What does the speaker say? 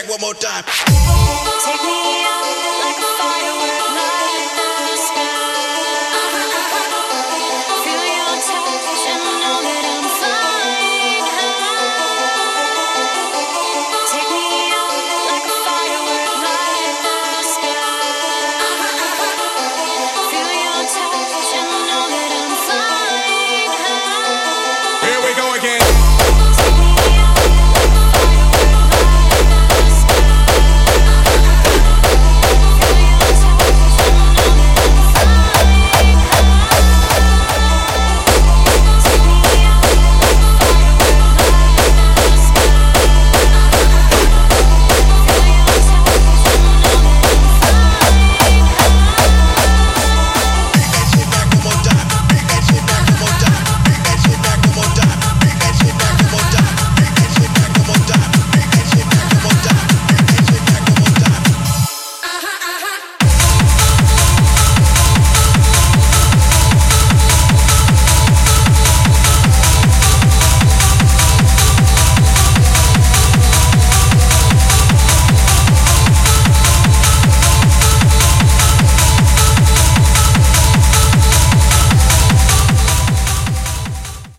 back one more time. Take me out.